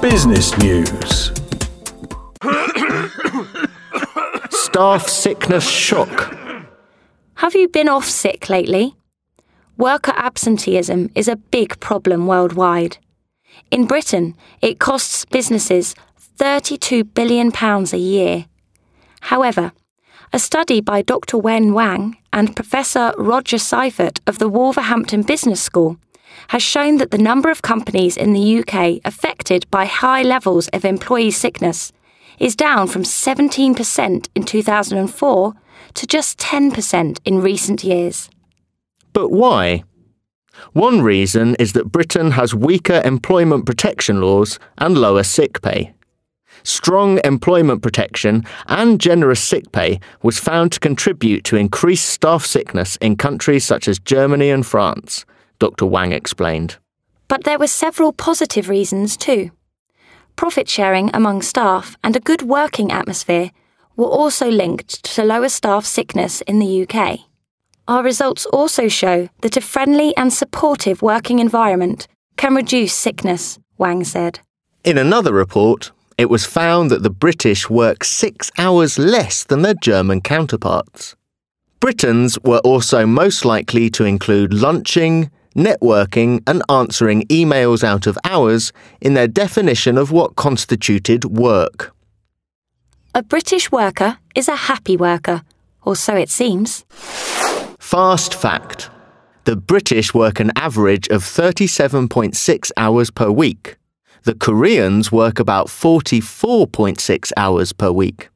Business News. Staff sickness shock. Have you been off sick lately? Worker absenteeism is a big problem worldwide. In Britain, it costs businesses £32 billion a year. However, a study by Dr. Wen Wang and Professor Roger Seifert of the Wolverhampton Business School has shown that the number of companies in the UK affected by high levels of employee sickness is down from 17% in 2004 to just 10% in recent years. But why? One reason is that Britain has weaker employment protection laws and lower sick pay. Strong employment protection and generous sick pay was found to contribute to increased staff sickness in countries such as Germany and France, Dr. Wang explained. But there were several positive reasons too. Profit sharing among staff and a good working atmosphere were also linked to lower staff sickness in the UK. Our results also show that a friendly and supportive working environment can reduce sickness, Wang said. In another report, it was found that the British work six hours less than their German counterparts. Britons were also most likely to include lunching, networking, and answering emails out of hours in their definition of what constituted work. A British worker is a happy worker, or so it seems. Fast fact the British work an average of 37.6 hours per week. The Koreans work about 44.6 hours per week.